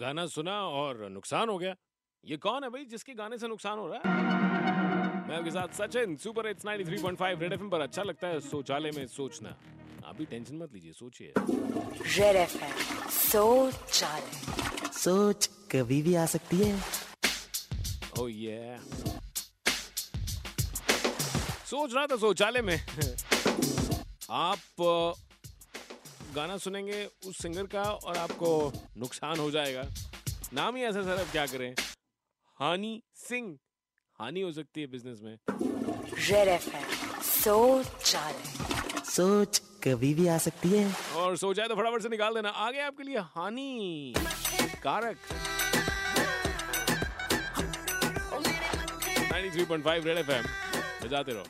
गाना सुना और नुकसान हो गया। ये कौन है भाई जिसके गाने से नुकसान हो रहा है? मैं आपके साथ Sachin super hits 93.5 red FM पर अच्छा लगता है शौचालय में सोचना। आप भी टेंशन मत लीजिए सोचिए। रेड एफ़ शौचालय। सोच कभी भी आ सकती है। ओह ये yeah. सोच रहा था शौचालय में। आप गाना सुनेंगे उस सिंगर का और आपको नुकसान हो जाएगा। नाम ही ऐसा सर अब क्या करें? हानि सिंह। हानि हो सकती है बिज़नेस में। शौचालय सोच कभी भी आ सकती है। और सो जाए तो फटाफट से निकाल देना। आगे आपके लिए हानि। कारक। 93.5 रेड एफएम बजाते रहो।